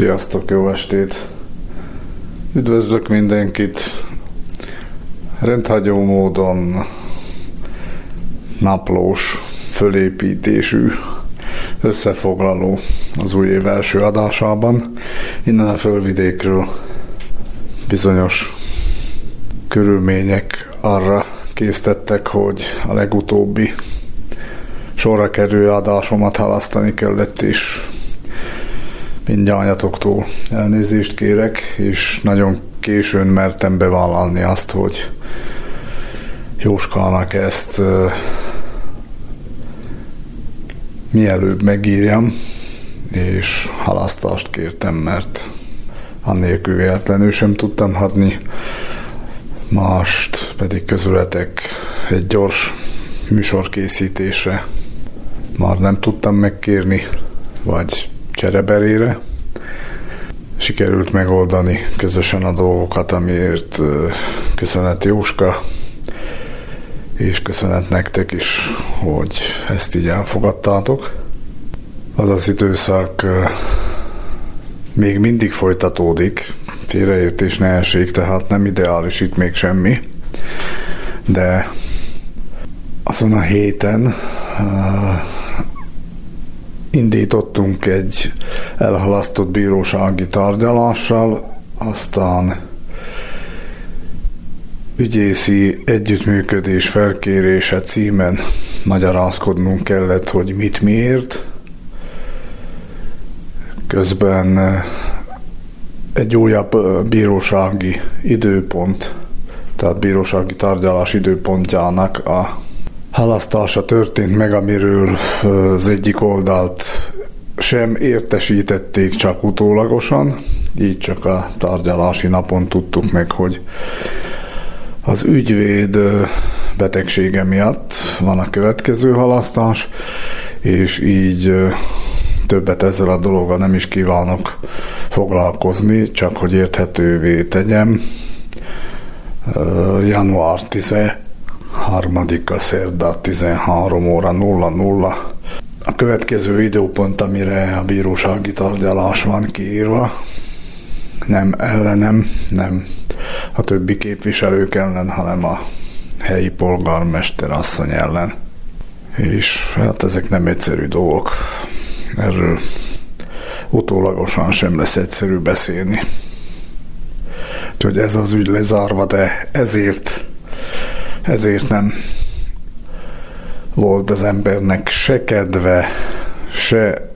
Sziasztok, jó estét! Üdvözlök mindenkit! Rendhagyó módon naplós, fölépítésű összefoglaló az új év első adásában. Innen a fölvidékről bizonyos körülmények arra késztettek, hogy a legutóbbi sorra kerülő adásomat halasztani kellett, és mindjárt elnézést kérek, és nagyon későn mertem bevállalni azt, hogy Jóskának ezt mielőbb megírjam, és halasztást kértem, mert annélkül véletlenül sem tudtam hadni. Mást pedig közületek egy gyors műsorkészítésre már nem tudtam megkérni, vagy csereberére. Sikerült megoldani közösen a dolgokat, amiért köszönet Jóska, és köszönet nektek is, hogy ezt így elfogadtátok. Az az időszak még mindig folytatódik, félreértés ne esik, tehát nem ideális itt még semmi, de azon a héten indítottunk egy elhalasztott bírósági tárgyalással, aztán ügyészi együttműködés felkérése címen magyarázkodnunk kellett, hogy mit miért. Közben egy újabb bírósági időpont, tehát bírósági tárgyalás időpontjának a halasztása történt meg, amiről az egyik oldalt sem értesítették csak utólagosan, így csak a tárgyalási napon tudtuk meg, hogy az ügyvéd betegsége miatt van a következő halasztás, és így többet ezzel a dologgal nem is kívánok foglalkozni, csak hogy érthetővé tegyem. Január 10 harmadika szerda 13 óra 00. A következő időpont, amire a bírósági tárgyalás van kiírva, nem ellenem, nem a többi képviselők ellen, hanem a helyi polgármester asszony ellen. És hát ezek nem egyszerű dolgok. Erről utólagosan sem lesz egyszerű beszélni. Úgyhogy ez az ügy lezárva, de ezért ezért nem volt az embernek se kedve, se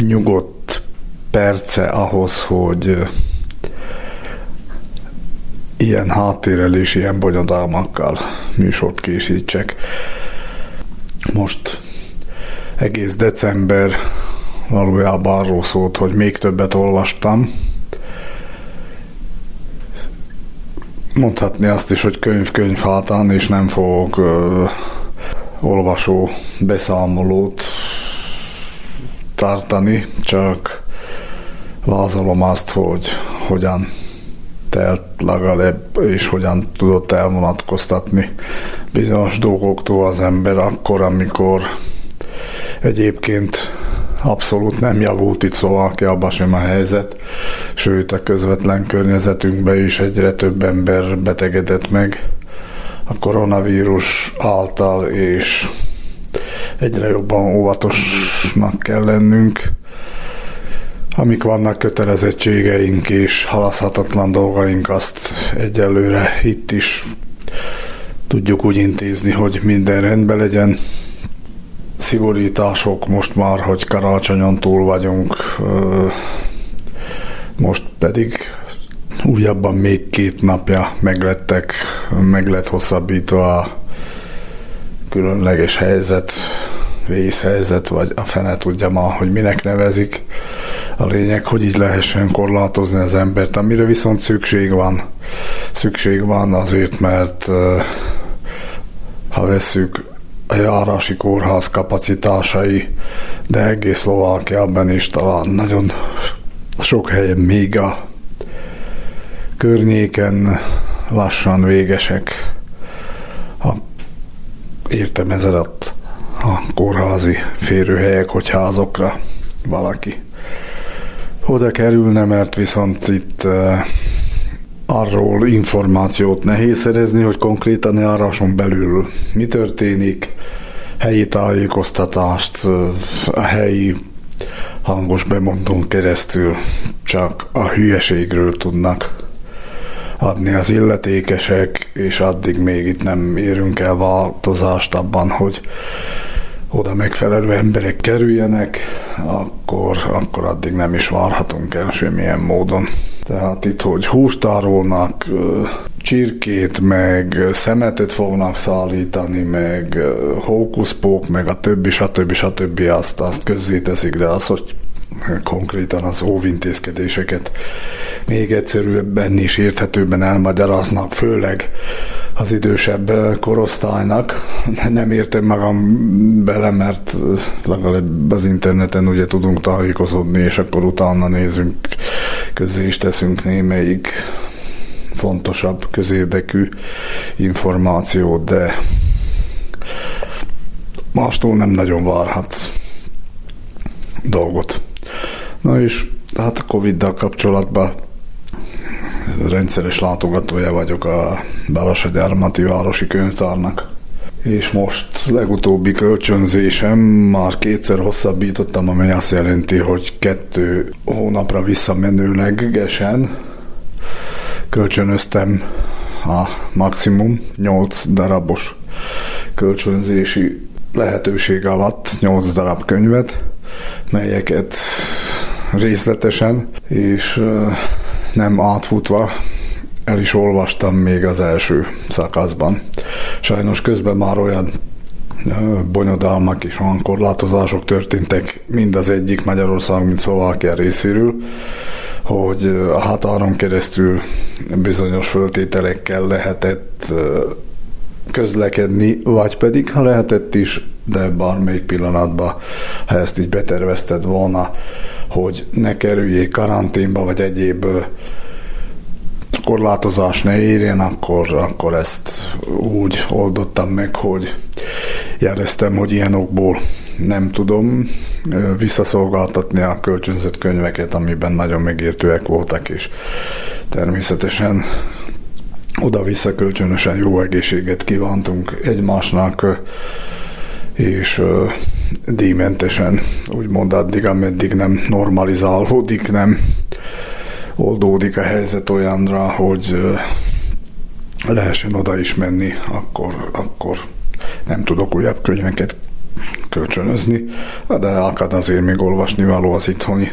nyugodt perce ahhoz, hogy ilyen háttérrel és ilyen bonyodalmakkal műsort készítsek. Most egész december valójában arról szólt, hogy még többet olvastam, mondhatni azt is, hogy könyv-könyv hátán, és nem fogok ö, olvasó beszámolót tartani, csak vázolom azt, hogy hogyan telt legalább, és hogyan tudott elvonatkoztatni bizonyos dolgoktól az ember akkor, amikor egyébként abszolút nem javult itt Szlovákiában sem a helyzet, sőt a közvetlen környezetünkben is egyre több ember betegedett meg. A koronavírus által, és egyre jobban óvatosnak kell lennünk. Amik vannak kötelezettségeink és halaszthatatlan dolgaink, azt egyelőre itt is tudjuk úgy intézni, hogy minden rendben legyen szigorítások most már, hogy karácsonyon túl vagyunk, most pedig újabban még két napja meglettek, meg lett hosszabbítva a különleges helyzet, vészhelyzet, vagy a fene tudja ma, hogy minek nevezik. A lényeg, hogy így lehessen korlátozni az embert, amire viszont szükség van. Szükség van azért, mert ha veszük a járási kórház kapacitásai, de egész Szlovákiában is talán nagyon sok helyen még a környéken lassan végesek. A, értem ez alatt a kórházi férőhelyek, hogyha azokra valaki oda kerülne, mert viszont itt uh, arról információt nehéz szerezni, hogy konkrétan járáson belül mi történik, helyi tájékoztatást, a helyi hangos bemondón keresztül csak a hülyeségről tudnak adni az illetékesek, és addig még itt nem érünk el változást abban, hogy oda megfelelő emberek kerüljenek, akkor, akkor addig nem is várhatunk el semmilyen módon. Tehát itt, hogy hústárolnak, csirkét, meg szemetet fognak szállítani, meg hókuszpók, meg a többi, stb. stb. azt, azt közzéteszik, de az, hogy konkrétan az óvintézkedéseket még egyszerűbben és érthetőbben elmagyaráznak, főleg az idősebb korosztálynak. Nem értem magam bele, mert legalább az interneten ugye tudunk tájékozódni, és akkor utána nézünk közé és teszünk némelyik fontosabb, közérdekű információt, de mástól nem nagyon várhatsz dolgot. Na és hát a Covid-dal kapcsolatban rendszeres látogatója vagyok a Balasagyármati Városi Könyvtárnak. És most legutóbbi kölcsönzésem már kétszer hosszabbítottam, amely azt jelenti, hogy kettő hónapra visszamenőlegesen kölcsönöztem a maximum 8 darabos kölcsönzési lehetőség alatt 8 darab könyvet, melyeket részletesen és nem átfutva el is olvastam még az első szakaszban. Sajnos közben már olyan bonyodalmak és olyan korlátozások történtek mind az egyik Magyarország, mint Szlovákia részéről, hogy a határon keresztül bizonyos föltételekkel lehetett közlekedni, vagy pedig, ha lehetett is, de bármelyik pillanatban, ha ezt így betervezted volna, hogy ne kerüljék karanténba, vagy egyéb korlátozás ne érjen, akkor, akkor ezt úgy oldottam meg, hogy jeleztem, hogy ilyen okból nem tudom visszaszolgáltatni a kölcsönzött könyveket, amiben nagyon megértőek voltak, és természetesen oda-vissza kölcsönösen jó egészséget kívántunk egymásnak, és díjmentesen, úgymond addig, ameddig nem normalizálódik, nem oldódik a helyzet olyanra, hogy lehessen oda is menni, akkor, akkor nem tudok újabb könyveket kölcsönözni, de akad azért még olvasni való az itthoni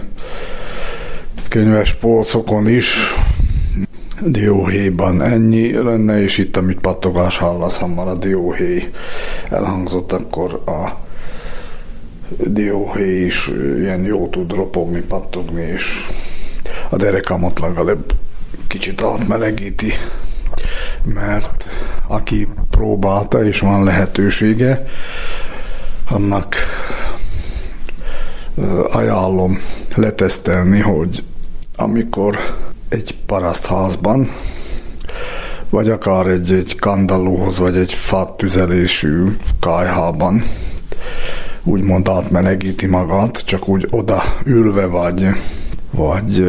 könyves polcokon is. Dióhéjban. Ennyi lenne, és itt, amit pattogás hallasz, ha már a dióhéj. Elhangzott, akkor a dióhéj is ilyen jó tud ropogni, pattogni, és a derekamot legalább kicsit átmelegíti, mert aki próbálta és van lehetősége, annak ajánlom letesztelni, hogy amikor egy parasztházban, vagy akár egy, egy kandallóhoz, vagy egy fattüzelésű kájhában úgymond átmelegíti magát, csak úgy oda ülve vagy, vagy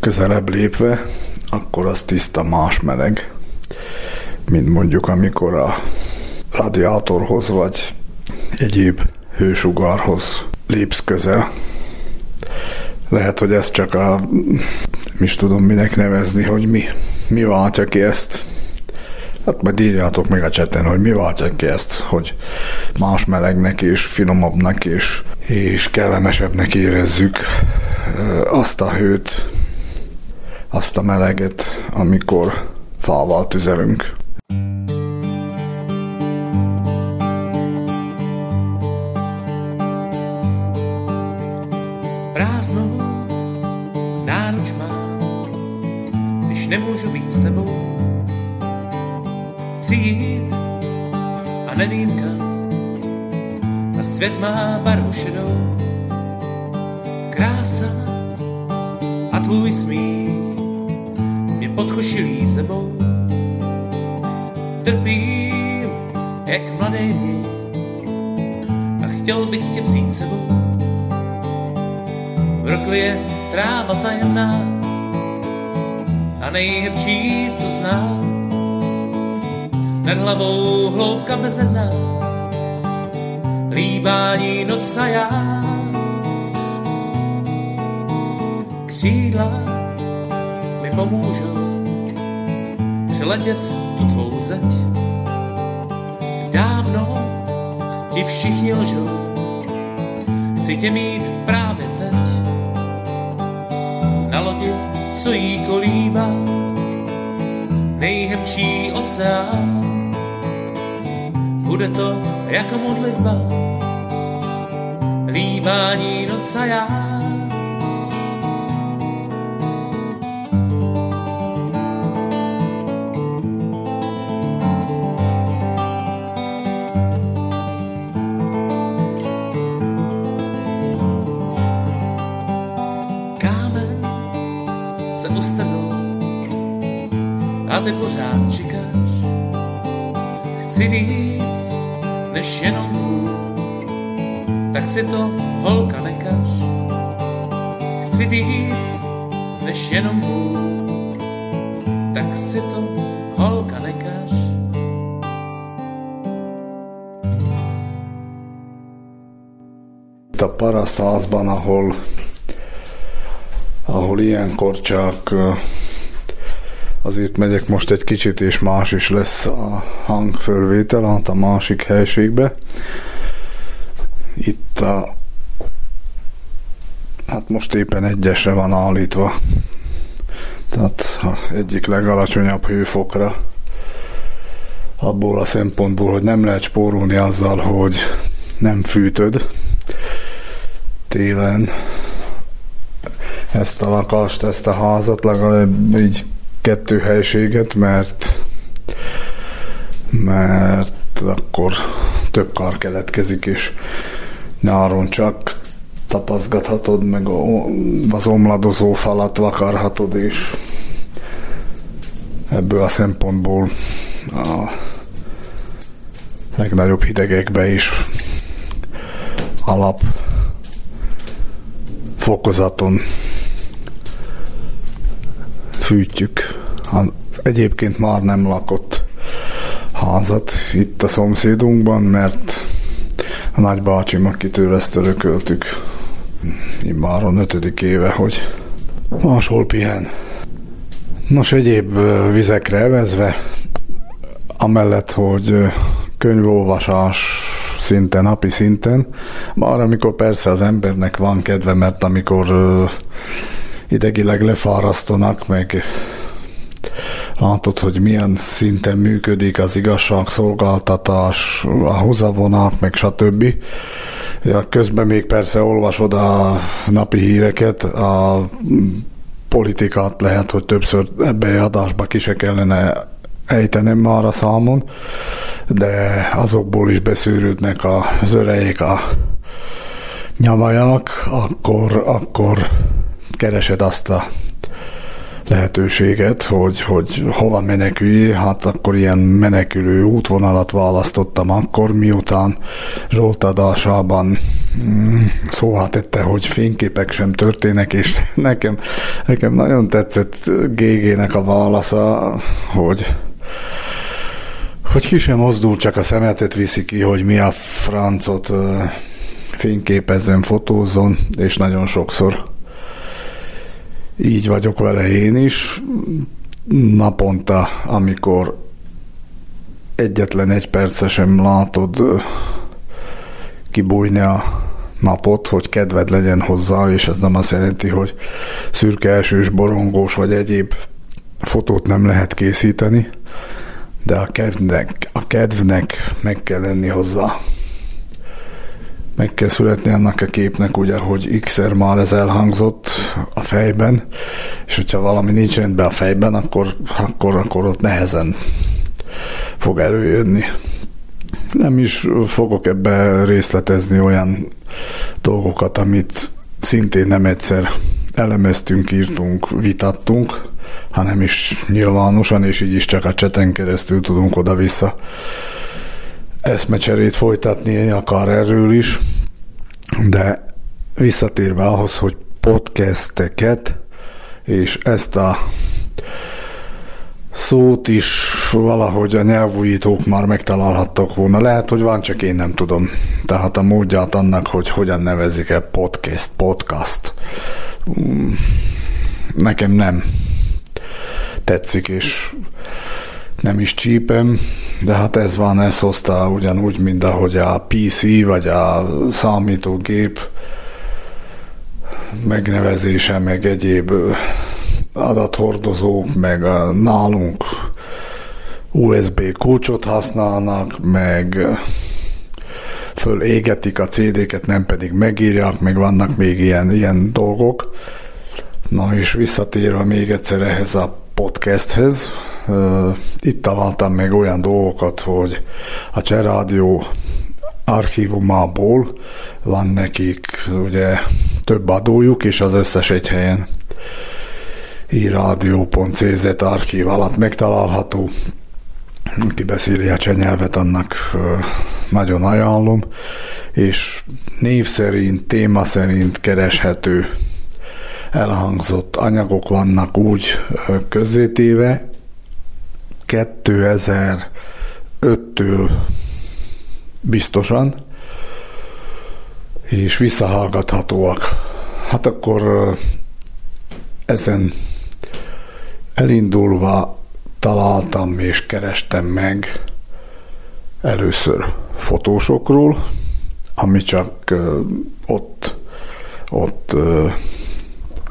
közelebb lépve, akkor az tiszta más meleg, mint mondjuk amikor a radiátorhoz vagy egyéb hősugárhoz lépsz közel. Lehet, hogy ez csak a, is tudom minek nevezni, hogy mi, mi váltja ki ezt. Hát majd írjátok meg a cseten, hogy mi váltja ki ezt, hogy más melegnek és finomabbnak és, és kellemesebbnek érezzük azt a hőt, azt a meleget, amikor fával tüzelünk. Svět má barvu šedou. Krása a tvůj smích mě podchošilí sebou. Trpím, jak mladý mě, a chtěl bych tě vzít sebou. V rokli je tráva tajemná a nejhebší, co znám. Nad hlavou hloubka mezena, líbání noc já. Křídla mi pomůžou přeletět tu tvou zeď. Dávno ti všichni lžou, chci tě mít právě teď. Na lodi, co jí kolíbá, nejhemčí oceán. Bude to jako modlitba, líbání noc a já. A ty pořád čekáš. Chci víc než jenom tak si to holka nekaž. Chci víc než jenom tak si to holka nekaž. Itt a parasztházban, ahol, ahol ilyenkor csak ö, azért megyek most egy kicsit, és más is lesz a hangfölvétel, hát a másik helységbe. Itt a hát most éppen egyesre van állítva. Tehát egyik legalacsonyabb hőfokra abból a szempontból, hogy nem lehet spórolni azzal, hogy nem fűtöd télen ezt a lakást, ezt a házat, legalább így kettő helységet, mert mert akkor több kar keletkezik, és nyáron csak tapaszgathatod, meg az omladozó falat vakarhatod, és ebből a szempontból a legnagyobb hidegekbe is alap fokozaton fűtjük az egyébként már nem lakott házat itt a szomszédunkban, mert a nagybácsim, akitől ezt örököltük, immáron ötödik éve, hogy máshol pihen. Nos, egyéb vizekre evezve, amellett, hogy könyvolvasás szinten, napi szinten, már amikor persze az embernek van kedve, mert amikor idegileg lefárasztanak, meg látod, hogy milyen szinten működik az igazságszolgáltatás, a húzavonak, meg stb. Ja, közben még persze olvasod a napi híreket, a politikát lehet, hogy többször ebbe a adásba ki se kellene ejtenem már a számon, de azokból is beszűrődnek az örejék a nyavaják, akkor, akkor keresed azt a lehetőséget, hogy, hogy hova menekülj, hát akkor ilyen menekülő útvonalat választottam akkor, miután Zsolt adásában mm, szóvá tette, hogy fényképek sem történnek, és nekem, nekem nagyon tetszett GG-nek a válasza, hogy hogy ki sem mozdul, csak a szemetet viszi ki, hogy mi a francot ö, fényképezzen, fotózzon, és nagyon sokszor így vagyok vele én is. Naponta, amikor egyetlen egy perce sem látod kibújni a napot, hogy kedved legyen hozzá, és ez nem azt jelenti, hogy szürke elsős, borongós vagy egyéb fotót nem lehet készíteni, de a kedvnek, a kedvnek meg kell lenni hozzá. Meg kell születni annak a képnek, ugye, hogy x-szer már ez elhangzott a fejben, és hogyha valami nincs rendben a fejben, akkor, akkor, akkor ott nehezen fog előjönni. Nem is fogok ebbe részletezni olyan dolgokat, amit szintén nem egyszer elemeztünk, írtunk, vitattunk, hanem is nyilvánosan, és így is csak a cseten keresztül tudunk oda-vissza eszmecserét folytatni, akár erről is, de visszatérve ahhoz, hogy podcasteket, és ezt a szót is valahogy a nyelvújítók már megtalálhattak volna. Lehet, hogy van, csak én nem tudom. Tehát a módját annak, hogy hogyan nevezik-e podcast, podcast. Mm, nekem nem tetszik, és nem is csípem, de hát ez van, ez hozta ugyanúgy, mint ahogy a PC vagy a számítógép megnevezése, meg egyéb adathordozók, meg a nálunk USB kulcsot használnak, meg fölégetik a CD-ket, nem pedig megírják, meg vannak még ilyen, ilyen dolgok. Na és visszatérve még egyszer ehhez a podcasthez, itt találtam meg olyan dolgokat, hogy a Cserádió archívumából van nekik ugye több adójuk, és az összes egy helyen iradio.cz archív alatt megtalálható. Aki beszéli a nyelvet, annak nagyon ajánlom, és név szerint, téma szerint kereshető elhangzott anyagok vannak úgy közzétéve, 2005-től biztosan, és visszahallgathatóak. Hát akkor ezen elindulva találtam és kerestem meg először fotósokról, ami csak ott, ott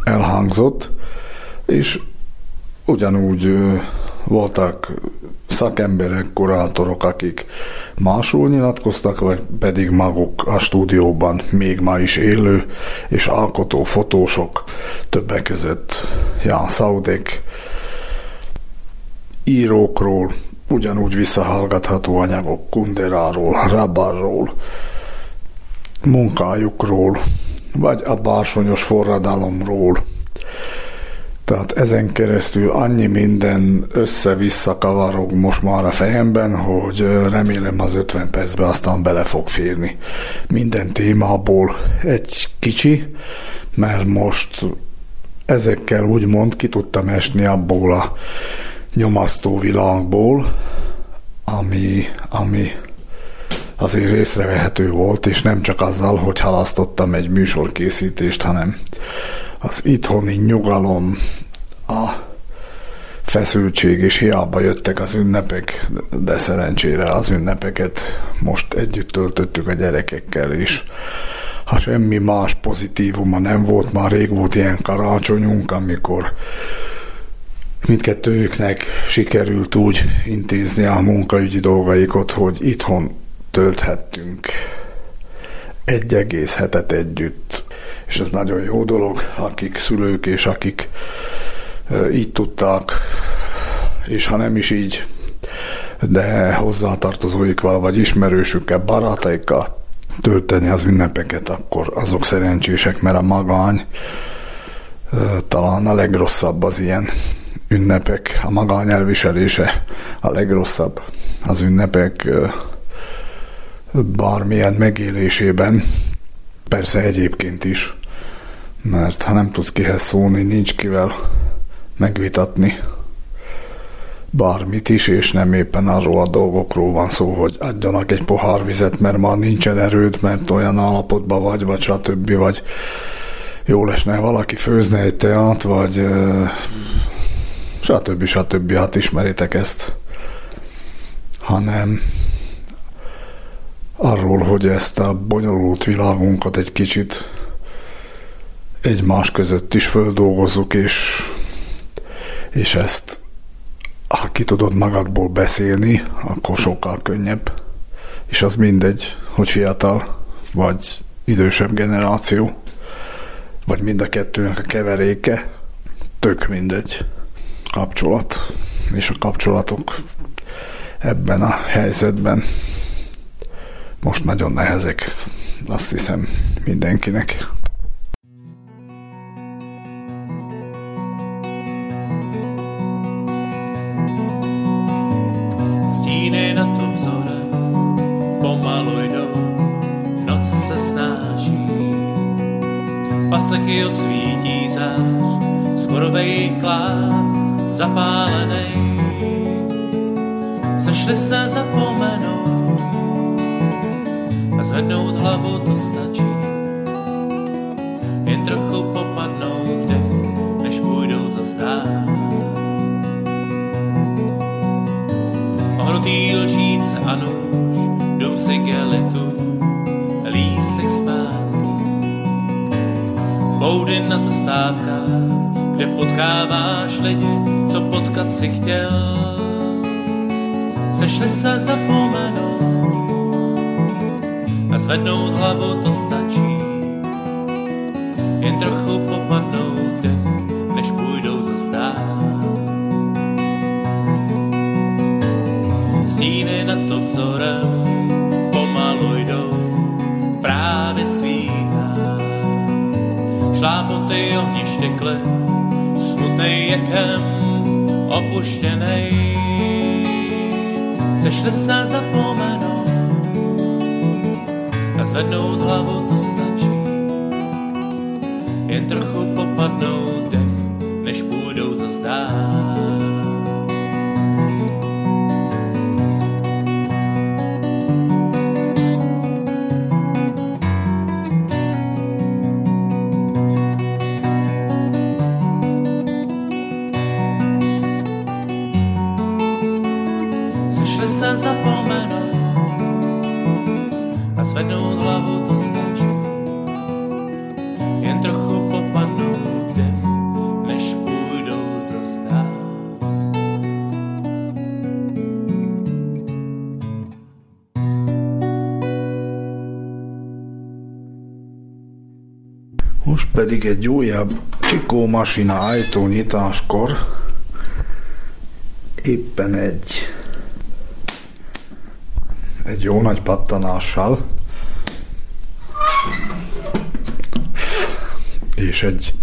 elhangzott, és ugyanúgy voltak szakemberek, kurátorok, akik másul nyilatkoztak, vagy pedig maguk a stúdióban még ma is élő és alkotó fotósok, többek között Jan Szaudék, írókról, ugyanúgy visszahallgatható anyagok Kunderáról, Rabarról, munkájukról, vagy a bársonyos forradalomról, tehát ezen keresztül annyi minden össze-vissza kavarog most már a fejemben, hogy remélem az 50 percben aztán bele fog férni. Minden témából egy kicsi, mert most ezekkel úgymond ki tudtam esni abból a nyomasztó világból, ami, ami azért észrevehető volt, és nem csak azzal, hogy halasztottam egy műsorkészítést, hanem az itthoni nyugalom, a feszültség, és hiába jöttek az ünnepek, de szerencsére az ünnepeket most együtt töltöttük a gyerekekkel is. Ha semmi más pozitívuma nem volt, már rég volt ilyen karácsonyunk, amikor mindkettőjüknek sikerült úgy intézni a munkaügyi dolgaikat, hogy itthon tölthettünk egy egész hetet együtt és ez nagyon jó dolog, akik szülők és akik így tudtak, és ha nem is így, de hozzátartozóikkal, vagy ismerősükkel, barátaikkal tölteni az ünnepeket, akkor azok szerencsések, mert a magány talán a legrosszabb az ilyen ünnepek, a magány elviselése a legrosszabb az ünnepek bármilyen megélésében, persze egyébként is mert ha nem tudsz kihez szólni, nincs kivel megvitatni bármit is, és nem éppen arról a dolgokról van szó, hogy adjanak egy pohár vizet, mert már nincsen erőd, mert olyan állapotban vagy, vagy stb. vagy jó lesne, valaki főzne egy teát, vagy stb. stb. Hát ismeritek ezt. Hanem arról, hogy ezt a bonyolult világunkat egy kicsit egymás között is földolgozzuk, és, és ezt ha ki tudod magadból beszélni, akkor sokkal könnyebb. És az mindegy, hogy fiatal, vagy idősebb generáció, vagy mind a kettőnek a keveréke, tök mindegy kapcsolat. És a kapcsolatok ebben a helyzetben most nagyon nehezek, azt hiszem mindenkinek. Stíny na tom pomalu jdou, noc se. Paseky osvítí zář, skorovej klád zapálený. Sešli se zapomenout, zvednout hlavu to stačí. Jen trochu popadnout dech, než půjdou za zdát. Ohrutý lžíce a nůž, jdou si gelitu, lístek zpátky. Boudy na zastávkách, kde potkáváš lidi, co potkat si chtěl. Sešli se zapomenout zvednout hlavu to stačí. Jen trochu popadnout dech, než půjdou za stát. Stíny nad obzorem pomalu jdou, právě svítá. Šlápoty ohniště klid, smutnej jechem opuštěnej. Chceš se zapomenout a zvednout hlavu to stačí. Jen trochu popadnout dech, než půjdou za zdát. Sešli se zapomenout pedig egy újabb Csikó masina ajtónyitáskor éppen egy egy jó nagy pattanással és egy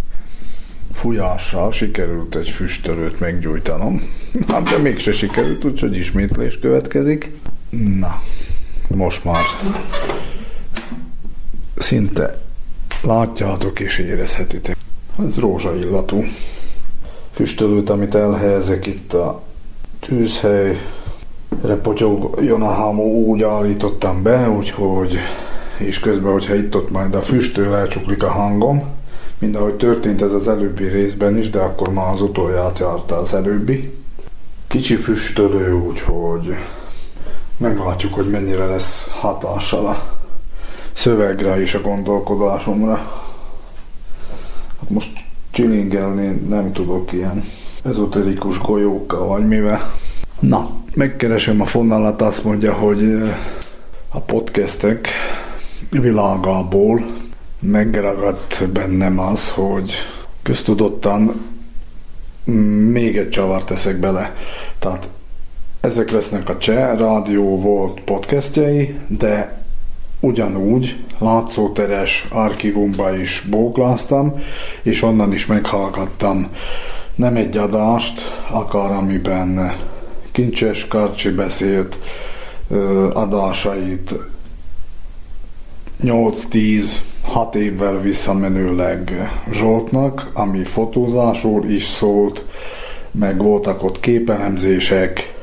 fújással sikerült egy füstölőt meggyújtanom. Hát de mégse sikerült, úgyhogy ismétlés következik. Na, most már szinte látjátok és érezhetitek. Ez rózsaillatú füstölőt, amit elhelyezek itt a tűzhelyre potyogjon a hámó, úgy állítottam be, úgyhogy és közben, hogyha itt-ott majd a füstől elcsuklik a hangom, mind ahogy történt ez az előbbi részben is, de akkor már az utolját járta az előbbi. Kicsi füstölő, úgyhogy meglátjuk, hogy mennyire lesz hatással a szövegre és a gondolkodásomra. Hát most csilingelni nem tudok ilyen ezoterikus golyókkal vagy mivel. Na, megkeresem a fonalat, azt mondja, hogy a podcastek világából megragadt bennem az, hogy köztudottan még egy csavart teszek bele. Tehát ezek lesznek a Cseh Rádió volt podcastjai, de ugyanúgy látszóteres archívumba is bókláztam, és onnan is meghallgattam. Nem egy adást, akár amiben Kincses Karcsi beszélt adásait 8-10 6 évvel visszamenőleg Zsoltnak, ami fotózásról is szólt, meg voltak ott képelemzések,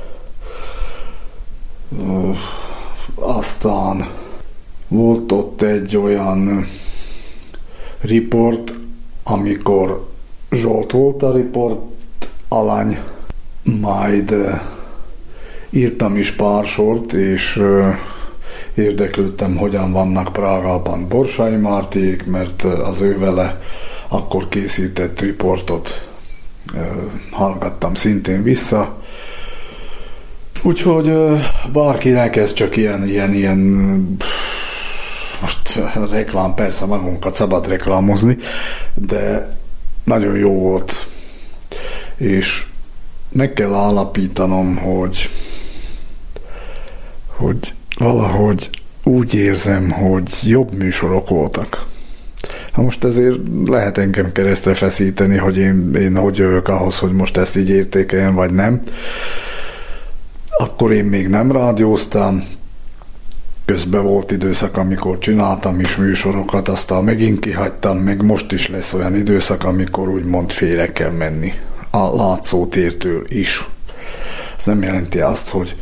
ö, aztán volt ott egy olyan riport, amikor Zsolt volt a riport alany, majd írtam is pár sort, és érdeklődtem, hogyan vannak Prágában Borsai Márték, mert az ő vele akkor készített riportot hallgattam szintén vissza. Úgyhogy bárkinek ez csak ilyen, ilyen, ilyen most reklám, persze magunkat szabad reklámozni, de nagyon jó volt, és meg kell állapítanom, hogy hogy valahogy úgy érzem, hogy jobb műsorok voltak. Ha most ezért lehet engem keresztre feszíteni, hogy én, én hogy jövök ahhoz, hogy most ezt így értékeljen, vagy nem. Akkor én még nem rádióztam, Közben volt időszak, amikor csináltam is műsorokat, aztán megint kihagytam, meg most is lesz olyan időszak, amikor úgymond félre kell menni a látszótértől is. Ez nem jelenti azt, hogy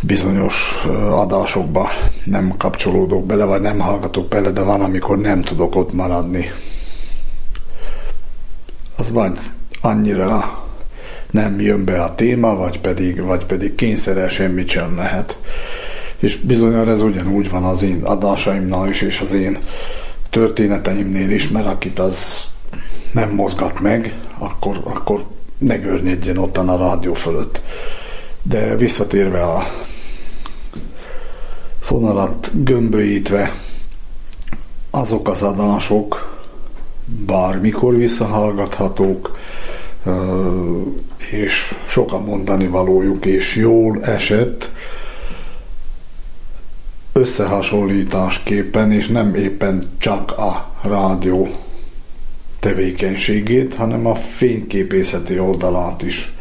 bizonyos adásokba nem kapcsolódok bele, vagy nem hallgatok bele, de van, amikor nem tudok ott maradni. Az vagy annyira nem jön be a téma, vagy pedig, vagy pedig kényszerrel semmit sem lehet. És bizonyára ez ugyanúgy van az én adásaimnál is, és az én történeteimnél is, mert akit az nem mozgat meg, akkor, akkor ne görnyedjen ottan a rádió fölött. De visszatérve a fonalat gömbölyítve, azok az adások bármikor visszahallgathatók, és sokan mondani valójuk, és jól esett összehasonlításképpen, és nem éppen csak a rádió tevékenységét, hanem a fényképészeti oldalát is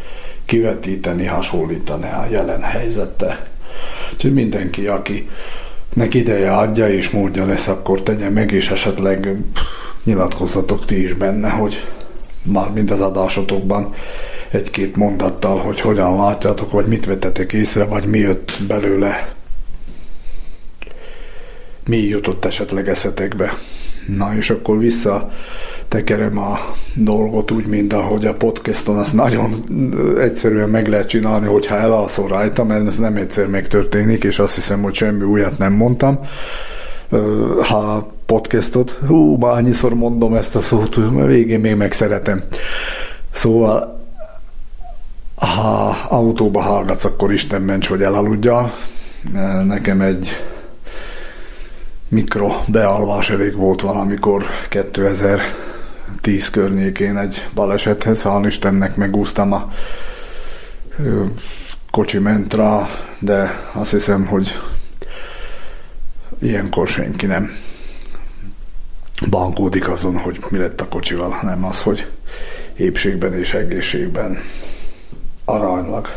kivetíteni, hasonlítani a jelen helyzette. Úgyhogy mindenki, aki neki ideje adja és módja lesz, akkor tegye meg, és esetleg nyilatkozzatok ti is benne, hogy már mind az adásotokban egy-két mondattal, hogy hogyan látjátok, vagy mit vettetek észre, vagy mi jött belőle, mi jutott esetleg eszetekbe. Na és akkor vissza tekerem a dolgot úgy, mint ahogy a podcaston azt nagyon egyszerűen meg lehet csinálni, hogyha elalszol rajta, mert ez nem egyszer megtörténik, és azt hiszem, hogy semmi újat nem mondtam. Ha podcastot, hú, már annyiszor mondom ezt a szót, mert végén még megszeretem. Szóval ha autóba hallgatsz, akkor Isten ments, hogy elaludjal. Nekem egy mikro bealvás elég volt valamikor 2000 10 környékén egy balesethez, hál' Istennek megúsztam a kocsi ment rá, de azt hiszem, hogy ilyenkor senki nem bankódik azon, hogy mi lett a kocsival, hanem az, hogy épségben és egészségben aranylag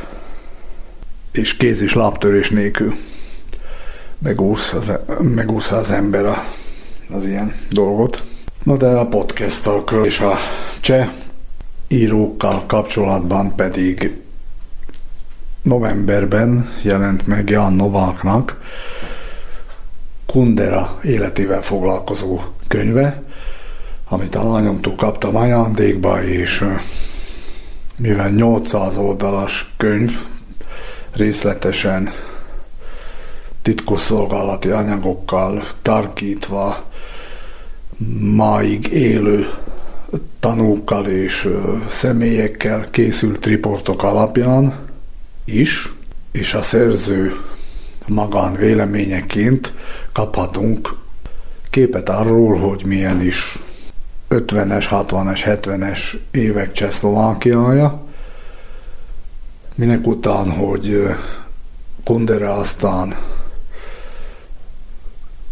és kéz és lábtörés nélkül megúsz az, megúsz az ember az ilyen dolgot. Na de a podcastok és a cseh írókkal kapcsolatban pedig novemberben jelent meg Jan Nováknak Kundera életével foglalkozó könyve, amit a lányomtól kaptam ajándékba, és mivel 800 oldalas könyv, részletesen titkosszolgálati anyagokkal tarkítva, máig élő tanúkkal és személyekkel készült riportok alapján is, és a szerző magán véleményeként kaphatunk képet arról, hogy milyen is 50-es, 60-es, 70-es évek Csehszlovákiája, minek után, hogy Kundera aztán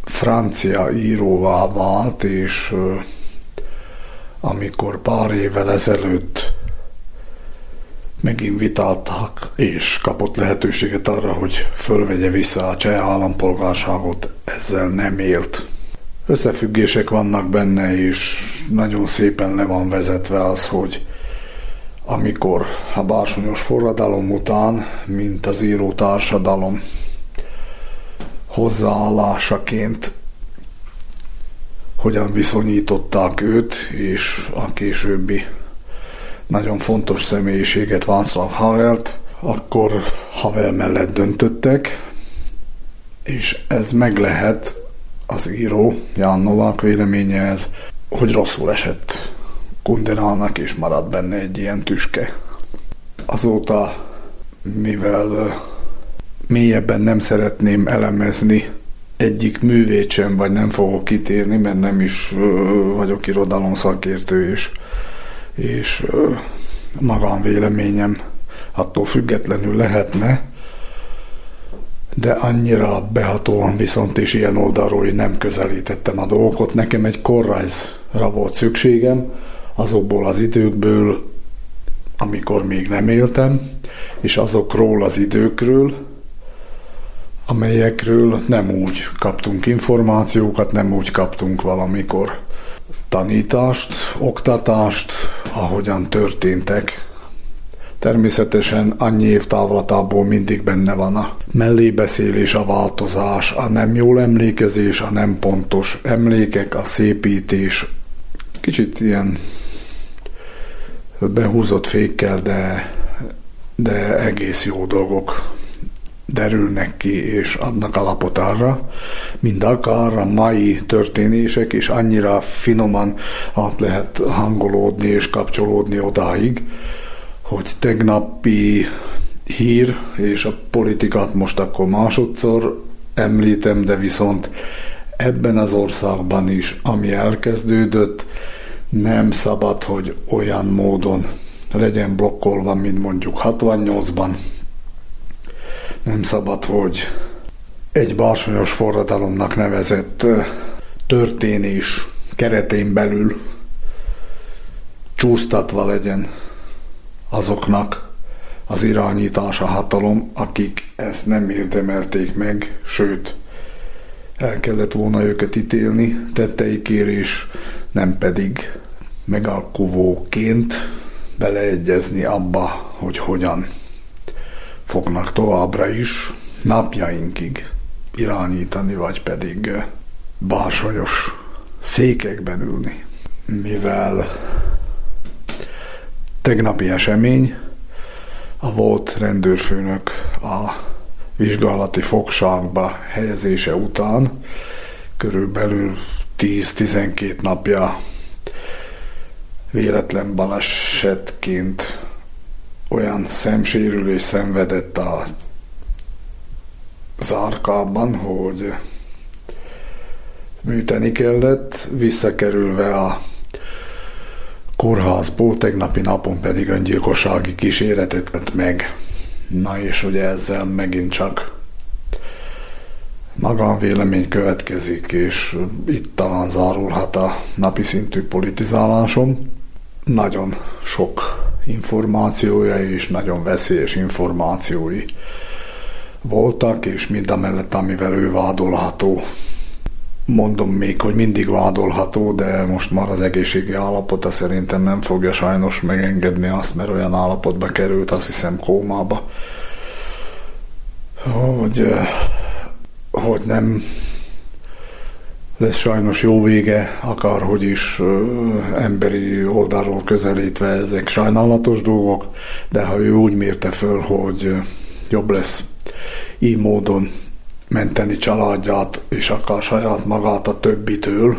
francia íróvá vált, és amikor pár évvel ezelőtt megint vitáltak, és kapott lehetőséget arra, hogy fölvegye vissza a cseh állampolgárságot, ezzel nem élt. Összefüggések vannak benne, és nagyon szépen le van vezetve az, hogy amikor a bársonyos forradalom után, mint az író társadalom hozzáállásaként hogyan viszonyították őt és a későbbi nagyon fontos személyiséget Václav Havelt, akkor Havel mellett döntöttek, és ez meg lehet az író, Jan Novák véleménye ez, hogy rosszul esett Kunderának, és maradt benne egy ilyen tüske. Azóta, mivel mélyebben nem szeretném elemezni egyik művét sem, vagy nem fogok kitérni, mert nem is ö, vagyok irodalom szakértő, és, és ö, magán véleményem attól függetlenül lehetne, de annyira behatóan viszont is ilyen oldalról, nem közelítettem a dolgokat. Nekem egy korrajzra volt szükségem, azokból az időkből, amikor még nem éltem, és azokról az időkről, amelyekről nem úgy kaptunk információkat, nem úgy kaptunk valamikor tanítást, oktatást, ahogyan történtek. Természetesen annyi év távlatából mindig benne van a mellébeszélés, a változás, a nem jól emlékezés, a nem pontos emlékek, a szépítés. Kicsit ilyen behúzott fékkel, de, de egész jó dolgok derülnek ki, és adnak alapot arra, mind akár a mai történések, és annyira finoman át lehet hangolódni és kapcsolódni odáig, hogy tegnapi hír, és a politikát most akkor másodszor említem, de viszont ebben az országban is, ami elkezdődött, nem szabad, hogy olyan módon legyen blokkolva, mint mondjuk 68-ban. Nem szabad, hogy egy bársonyos forradalomnak nevezett történés keretén belül csúsztatva legyen azoknak az irányítása hatalom, akik ezt nem érdemelték meg, sőt, el kellett volna őket ítélni tetteikért, és nem pedig megalkuvóként beleegyezni abba, hogy hogyan fognak továbbra is napjainkig irányítani, vagy pedig bársonyos székekben ülni. Mivel tegnapi esemény, a volt rendőrfőnök a vizsgálati fogságba helyezése után körülbelül 10-12 napja véletlen balesetként olyan szemsérülés szenvedett a zárkában, hogy műteni kellett, visszakerülve a kórházból, tegnapi napon pedig öngyilkossági kíséretet tett meg. Na és ugye ezzel megint csak magánvélemény következik, és itt talán zárulhat a napi szintű politizálásom. Nagyon sok információja és nagyon veszélyes információi voltak, és mind a mellett, amivel ő vádolható. Mondom még, hogy mindig vádolható, de most már az egészségi állapota szerintem nem fogja sajnos megengedni azt, mert olyan állapotba került, azt hiszem kómába, hogy, hogy nem lesz sajnos jó vége, akárhogy is emberi oldalról közelítve ezek sajnálatos dolgok, de ha ő úgy mérte föl, hogy jobb lesz így módon menteni családját, és akár saját magát a többitől,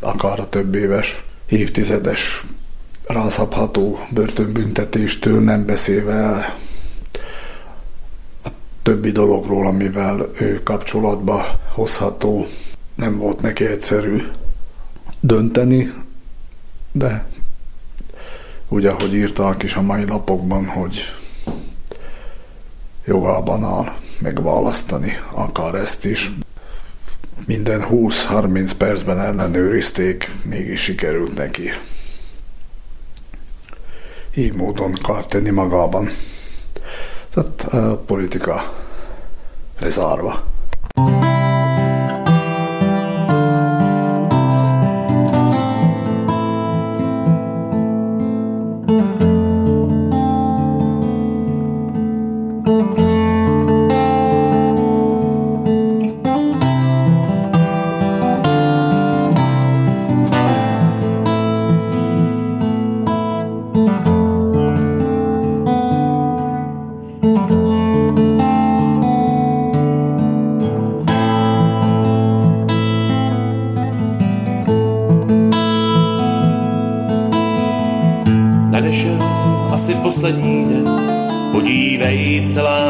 akár a több éves, évtizedes rászabható börtönbüntetéstől, nem beszélve a többi dologról, amivel ő kapcsolatba hozható nem volt neki egyszerű dönteni, de úgy, ahogy írták is a mai napokban, hogy jogában áll megválasztani akar ezt is. Minden 20-30 percben ellenőrizték, mégis sikerült neki. Így módon kell tenni magában. Tehát a politika lezárva.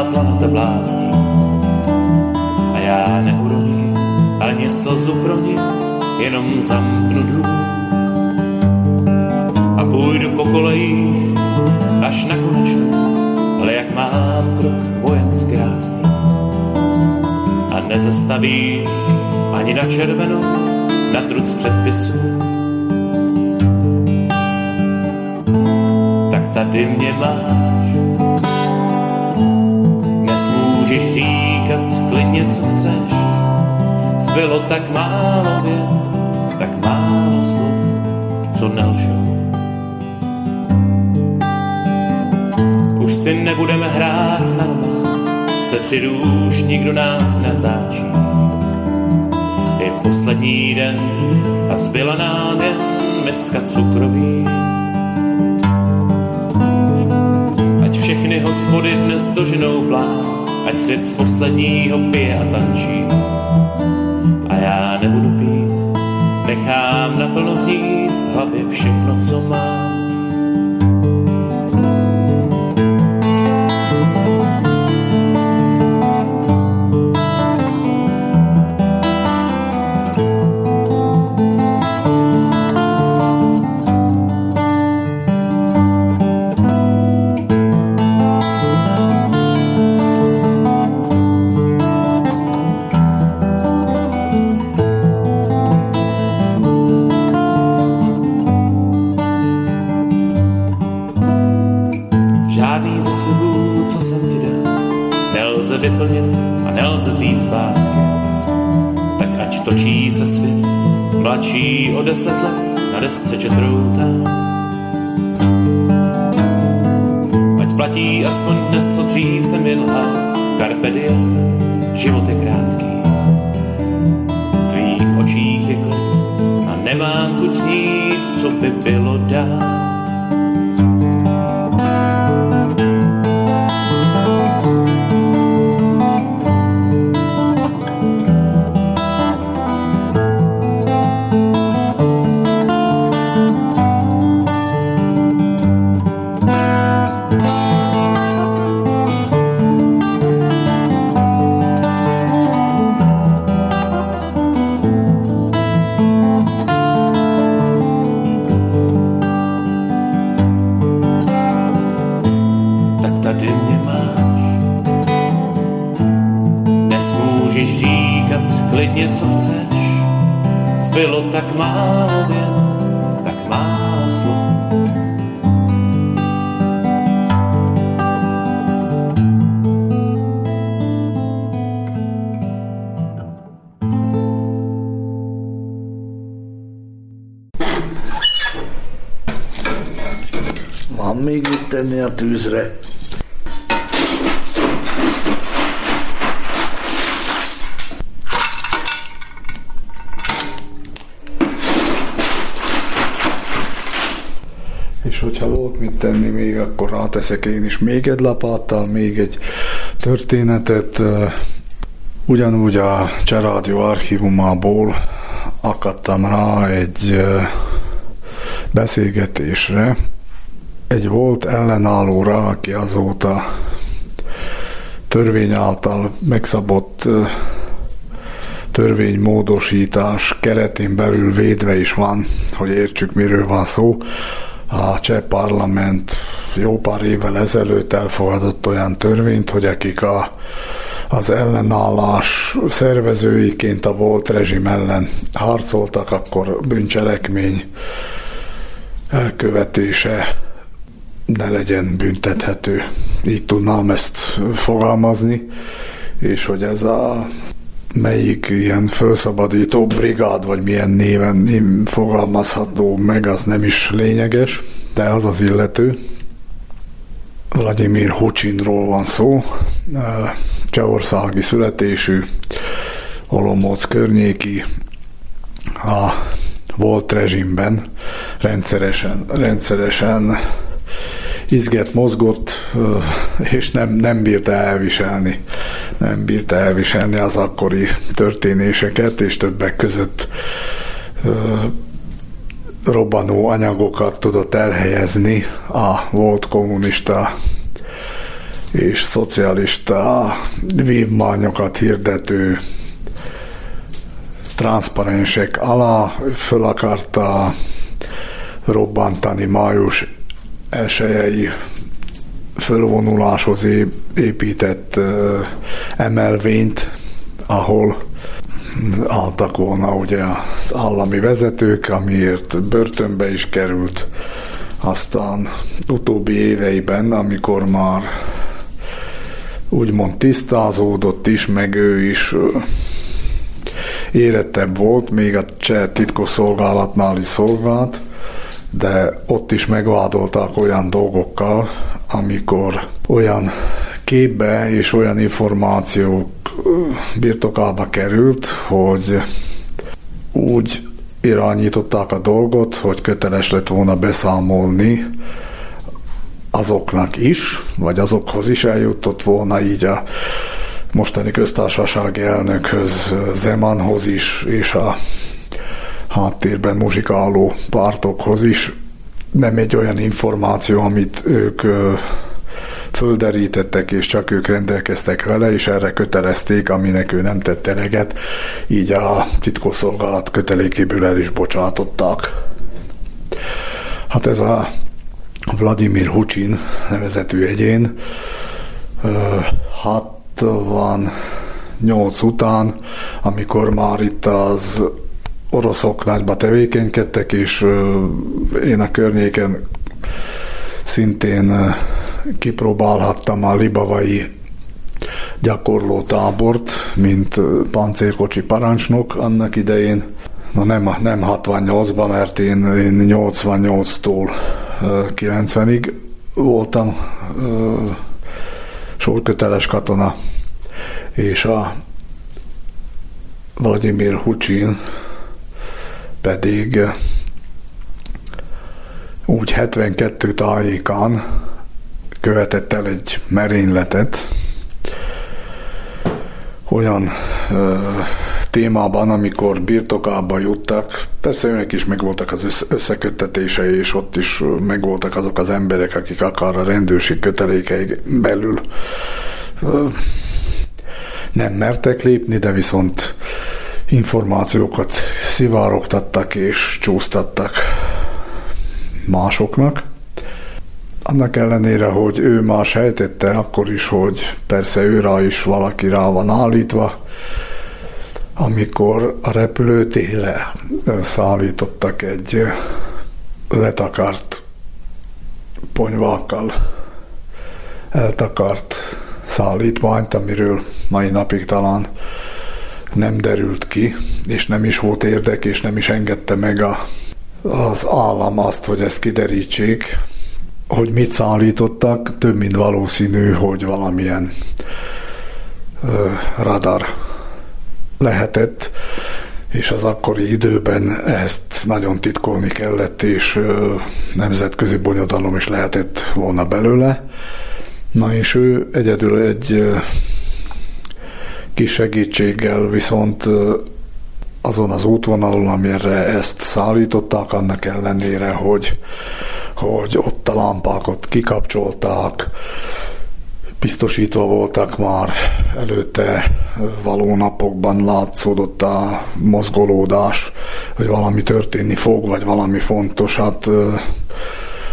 planeta blází. A já neuroním ani slzu pro ní, jenom zamknu dům. A půjdu po kolejích až na konečnou, ale jak mám krok vojenský rázný. A nezastaví ani na červenou, na truc předpisů. Tak tady mě máš co chceš. Zbylo tak málo věd, tak málo slov, co nelžou. Už si nebudeme hrát na doma, se tři už nikdo nás natáčí. Je poslední den a zbyla nám jen miska cukroví. Ať všechny hospody dnes doženou plán, ať svět z posledního pije a tančí. A já nebudu pít, nechám naplno znít v hlavě všechno, co mám. O deset let na desce četrouta. Ať platí aspoň dnes, co dřív jsem jen carpe diem, život je krátký. V tvých očích je klid a nemám chuť snít, co by bylo tűzre. És hogyha volt mit tenni még, akkor ráteszek én is még egy lapáttal, még egy történetet. Ugyanúgy a Cserádió archívumából akadtam rá egy beszélgetésre, egy volt ellenállóra, aki azóta törvény által megszabott törvénymódosítás keretén belül védve is van, hogy értsük miről van szó. A cseh parlament jó pár évvel ezelőtt elfogadott olyan törvényt, hogy akik a, az ellenállás szervezőiként a volt rezsim ellen harcoltak, akkor bűncselekmény elkövetése ne legyen büntethető. Így tudnám ezt fogalmazni, és hogy ez a melyik ilyen felszabadító brigád, vagy milyen néven fogalmazható meg, az nem is lényeges, de az az illető. Vladimir Hucsinról van szó, csehországi születésű, Olomóc környéki, a volt rezsimben rendszeresen, rendszeresen izget, mozgott, és nem, nem bírta elviselni. Nem bírta elviselni az akkori történéseket, és többek között robbanó anyagokat tudott elhelyezni a volt kommunista és szocialista vívmányokat hirdető transzparensek alá föl akarta robbantani május elsőjei fölvonuláshoz épített emelvényt, ahol álltak volna ugye az állami vezetők, amiért börtönbe is került. Aztán utóbbi éveiben, amikor már úgymond tisztázódott is, meg ő is érettebb volt, még a cseh titkosszolgálatnál is szolgált, de ott is megvádolták olyan dolgokkal, amikor olyan képbe és olyan információk birtokába került, hogy úgy irányították a dolgot, hogy köteles lett volna beszámolni azoknak is, vagy azokhoz is eljutott volna így a mostani köztársasági elnökhöz, Zemanhoz is, és a háttérben muzsikáló pártokhoz is. Nem egy olyan információ, amit ők földerítettek, és csak ők rendelkeztek vele, és erre kötelezték, aminek ő nem tett eleget, így a titkosszolgálat kötelékéből el is bocsátották. Hát ez a Vladimir Hucsin nevezetű egyén 68 után, amikor már itt az oroszok nagyba tevékenykedtek, és én a környéken szintén kipróbálhattam a libavai gyakorló tábort, mint pancérkocsi parancsnok annak idején. Na nem, nem 68-ban, mert én, én 88-tól 90-ig voltam sorköteles katona, és a Vladimir Hucsin pedig úgy 72 tájékán követett el egy merényletet olyan ö, témában, amikor birtokába juttak. Persze őnek is megvoltak az összeköttetései, és ott is megvoltak azok az emberek, akik akár a rendőrség kötelékei belül ö, nem mertek lépni, de viszont információkat szivárogtattak és csúsztattak másoknak. Annak ellenére, hogy ő már sejtette akkor is, hogy persze őra is valaki rá van állítva, amikor a repülőtére szállítottak egy letakart ponyvákkal eltakart szállítmányt, amiről mai napig talán nem derült ki, és nem is volt érdek, és nem is engedte meg a, az állam azt, hogy ezt kiderítsék, hogy mit szállítottak, több mint valószínű, hogy valamilyen ö, radar lehetett, és az akkori időben ezt nagyon titkolni kellett, és ö, nemzetközi bonyodalom is lehetett volna belőle. Na és ő egyedül egy kis segítséggel viszont azon az útvonalon, amire ezt szállították, annak ellenére, hogy, hogy ott a lámpákat kikapcsolták, biztosítva voltak már előtte való napokban látszódott a mozgolódás, hogy valami történni fog, vagy valami fontosat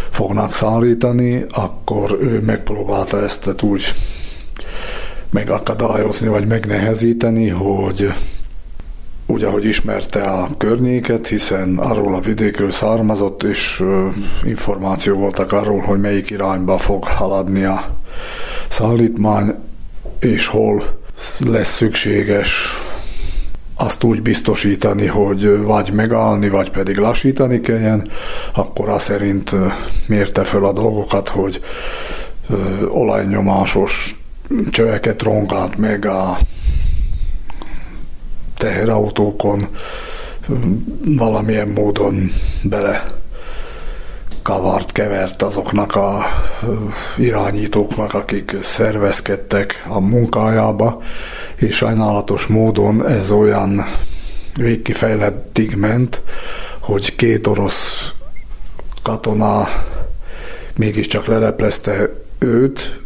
fognak szállítani, akkor ő megpróbálta ezt úgy megakadályozni, vagy megnehezíteni, hogy úgy, ahogy ismerte a környéket, hiszen arról a vidékről származott, és információ voltak arról, hogy melyik irányba fog haladni a szállítmány, és hol lesz szükséges azt úgy biztosítani, hogy vagy megállni, vagy pedig lassítani kelljen, akkor az szerint mérte föl a dolgokat, hogy olajnyomásos csöveket rongált meg a teherautókon, valamilyen módon bele kavart, kevert azoknak a irányítóknak, akik szervezkedtek a munkájába, és sajnálatos módon ez olyan végkifejlettig ment, hogy két orosz katona mégiscsak leleplezte őt,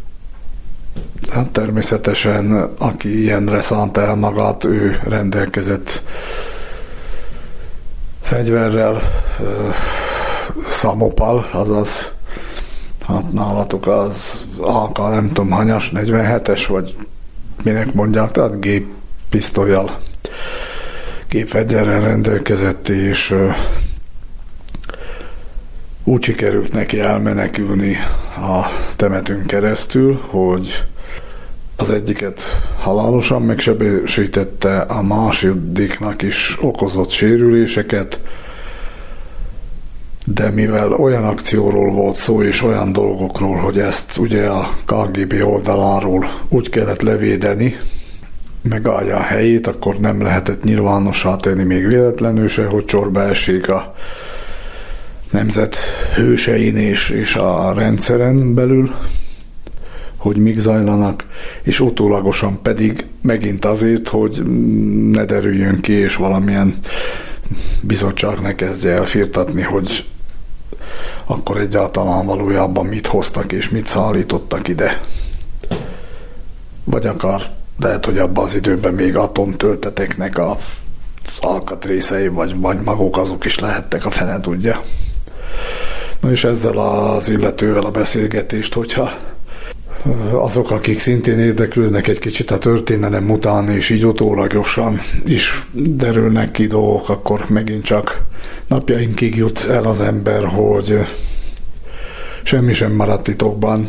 Hát természetesen, aki ilyenre szánta el magát, ő rendelkezett fegyverrel, szamopal, azaz hát nálatok az AK nem tudom hanyas, 47-es, vagy minek mondják, tehát géppisztolyjal gépfegyverrel rendelkezett, és úgy sikerült neki elmenekülni a temetőn keresztül, hogy az egyiket halálosan megsebesítette, a másodiknak is okozott sérüléseket, de mivel olyan akcióról volt szó, és olyan dolgokról, hogy ezt ugye a KGB oldaláról úgy kellett levédeni, megállja a helyét, akkor nem lehetett nyilvánossá tenni még véletlenül se, hogy csorba esik a nemzet hősein és, és a rendszeren belül, hogy mik zajlanak, és utólagosan pedig megint azért, hogy ne derüljön ki, és valamilyen bizottság ne kezdje elfirtatni, hogy akkor egyáltalán valójában mit hoztak és mit szállítottak ide. Vagy akár lehet, hogy abban az időben még atomtölteteknek a alkatrészei, vagy, vagy maguk azok is lehettek, a fene tudja. Na és ezzel az illetővel a beszélgetést, hogyha azok, akik szintén érdeklődnek egy kicsit a történelem után, és így utólagosan is derülnek ki dolgok, akkor megint csak napjainkig jut el az ember, hogy semmi sem maradt titokban,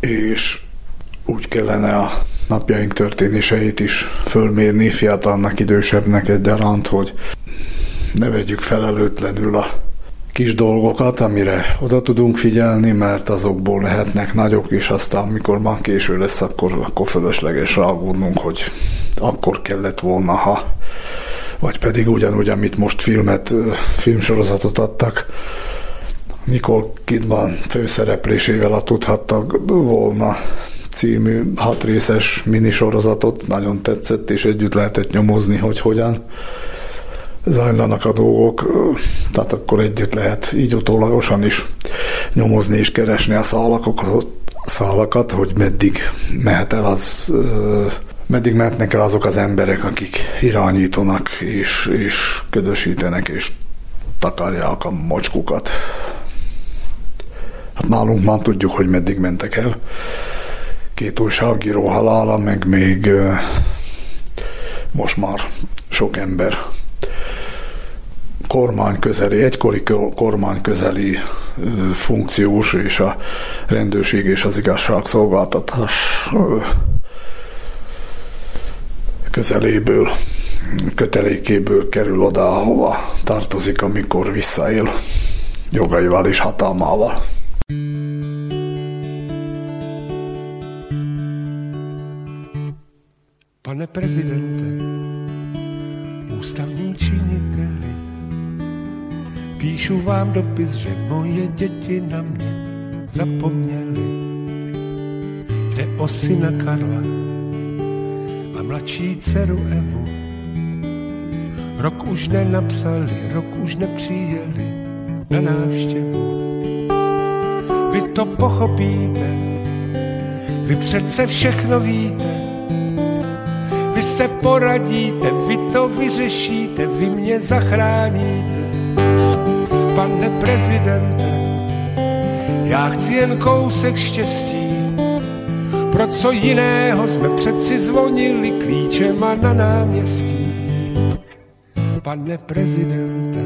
és úgy kellene a napjaink történéseit is fölmérni fiatalnak, idősebbnek egyaránt, hogy ne vegyük felelőtlenül a kis dolgokat, amire oda tudunk figyelni, mert azokból lehetnek nagyok, és aztán amikor már késő lesz, akkor, akkor fölösleges rágódnunk, hogy akkor kellett volna, ha. Vagy pedig ugyanúgy, amit most filmet, filmsorozatot adtak, Nicole Kidman főszereplésével a tudhattak volna című hatrészes minisorozatot, nagyon tetszett, és együtt lehetett nyomozni, hogy hogyan zajlanak a dolgok, tehát akkor együtt lehet így utólagosan is nyomozni és keresni a szálakokat, szálakat, hogy meddig mehet el az, meddig mehetnek el azok az emberek, akik irányítanak és, és ködösítenek és takarják a mocskukat. Hát nálunk már tudjuk, hogy meddig mentek el. Két újságíró halála, meg még most már sok ember kormány közeli, egykori kormány közeli funkciós és a rendőrség és az igazságszolgáltatás közeléből, kötelékéből kerül oda, ahova tartozik, amikor visszaél jogaival és hatalmával. Pane prezidente, ústavní činiteli, píšu vám dopis, že moje děti na mě zapomněli. Jde o syna Karla a mladší dceru Evu. Rok už nenapsali, rok už nepřijeli na návštěvu. Vy to pochopíte, vy přece všechno víte, vy se poradíte, vy to vyřešíte, vy mě zachráníte. Pane prezidente, já chci jen kousek štěstí, pro co jiného jsme přeci zvonili klíčema na náměstí. Pane prezidente,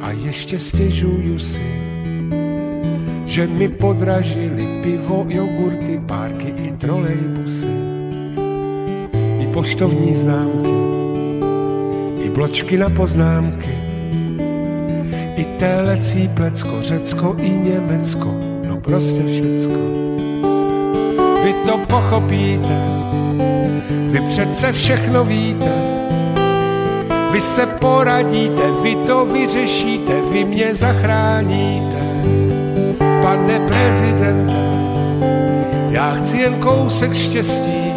a ještě stěžuju si, že mi podražili pivo, jogurty, párky i trolejbusy. Poštovní známky, i bločky na poznámky, i télecí plecko, Řecko i Německo, no prostě všecko. Vy to pochopíte, vy přece všechno víte, vy se poradíte, vy to vyřešíte, vy mě zachráníte. Pane prezidente, já chci jen kousek štěstí,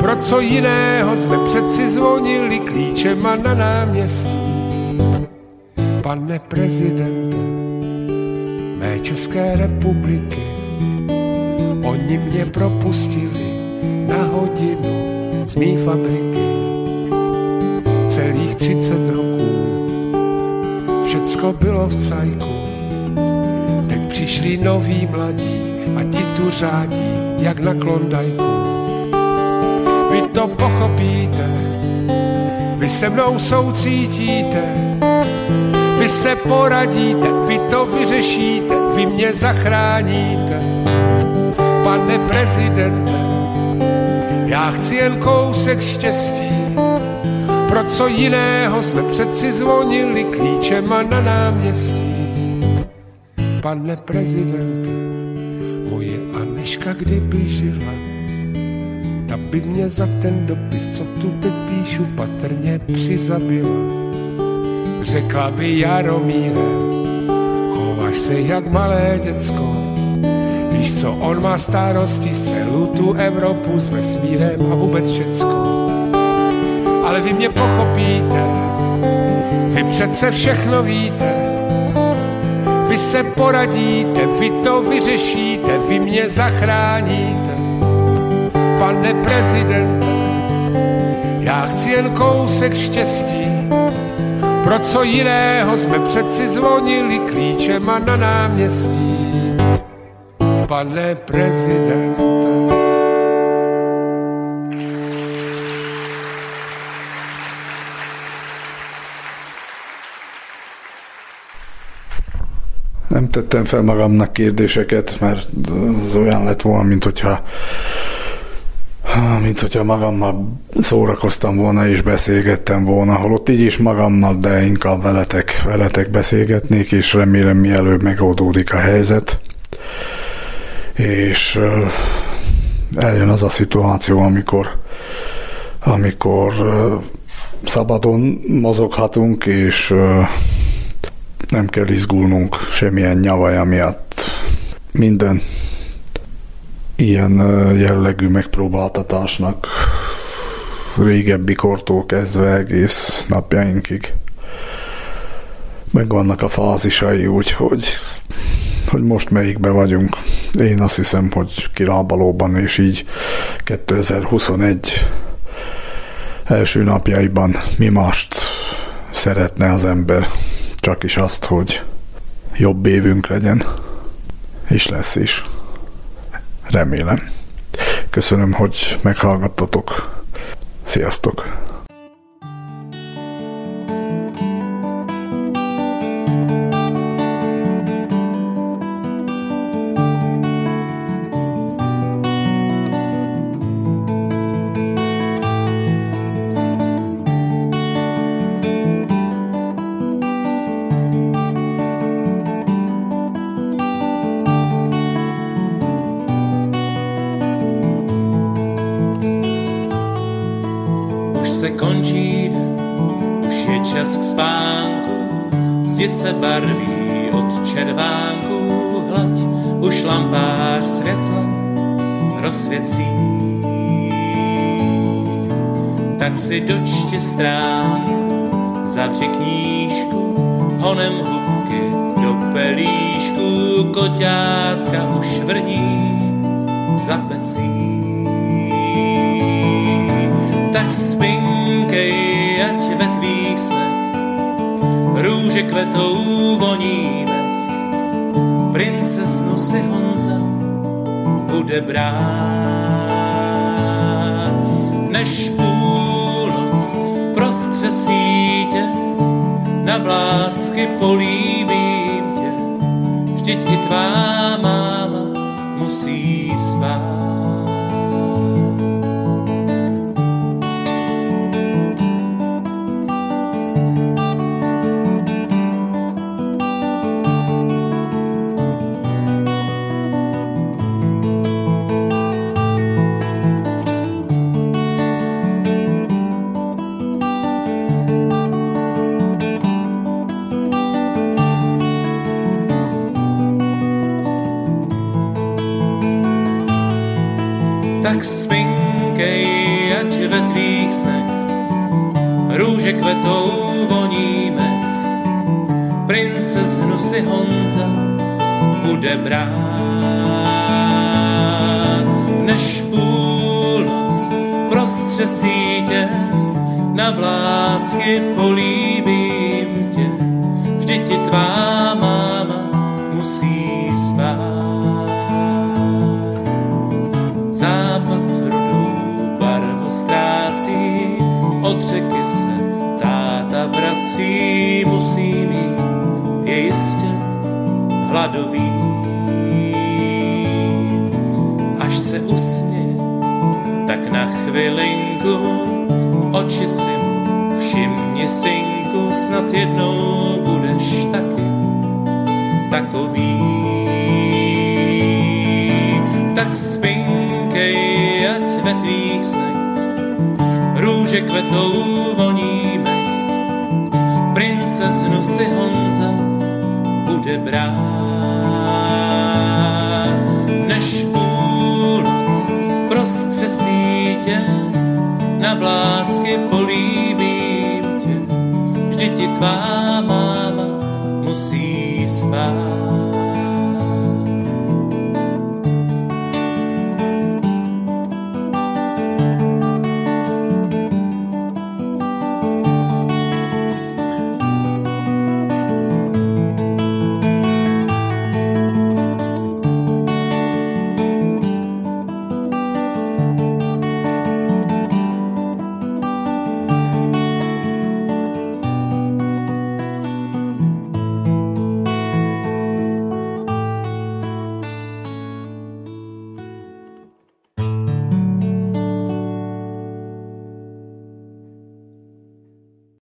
pro co jiného jsme přeci zvonili klíčema na náměstí. Pane prezidente mé České republiky, oni mě propustili na hodinu z mý fabriky. Celých třicet roků všecko bylo v cajku. Teď přišli noví mladí a ti tu řádí jak na klondajku vy to pochopíte, vy se mnou soucítíte, vy se poradíte, vy to vyřešíte, vy mě zachráníte. pane prezidente, já chci jen kousek štěstí, pro co jiného jsme přeci zvonili klíčema na náměstí. Pane prezidente, moje Aneška kdyby žila, ta by mě za ten dopis, co tu teď píšu, patrně přizabila. Řekla by Jaromíre, chováš se jak malé děcko, Víš co, on má starosti z celou tu Evropu s vesmírem a vůbec všecko. Ale vy mě pochopíte, vy přece všechno víte, vy se poradíte, vy to vyřešíte, vy mě zachráníte. Pane prezidente, já chci jen kousek štěstí, pro co jiného jsme přeci zvonili klíčema na náměstí pane prezidente. Nem tettem fel magamnak kérdéseket, mert az olyan lett volna, mint hogyha mint hogyha magammal szórakoztam volna és beszélgettem volna, holott így is magammal, de inkább veletek, veletek beszélgetnék, és remélem mielőbb megoldódik a helyzet és eljön az a szituáció, amikor, amikor szabadon mozoghatunk, és nem kell izgulnunk semmilyen nyavaja miatt. Minden ilyen jellegű megpróbáltatásnak régebbi kortól kezdve egész napjainkig megvannak a fázisai, úgyhogy hogy most melyikbe vagyunk. Én azt hiszem, hogy kilábalóban, és így 2021 első napjaiban mi mást szeretne az ember, csak is azt, hogy jobb évünk legyen, és lesz is. Remélem. Köszönöm, hogy meghallgattatok. Sziasztok! čas k spánku, zdi se barví od červánku hlaď už lampář světla rozsvěcí. Tak si dočti strán, zavři knížku, honem hubky do pelíšku, koťátka už vrní za pecí. Tak spinkej, ať ve tvých snách růže kvetou voníme, princesnu si Honza bude brát. Než půlnoc prostře sítě na vlásky políbím tě, vždyť i tvá máma musí spát. přes sítě, na vlásky políbím tě. Vždyť ti tvá máma musí spát. Západ rudou barvu ztrácí, od řeky se táta vrací, musí mít, je jistě hladový. Až se usměje, tak na oči si všimni synku, snad jednou budeš taky takový. Tak spinkej, ať ve tvých snech růže kvetou voníme, princeznu si Honza bude brát. Na blásky políbím tě, vždy ti tvá máma musí spát.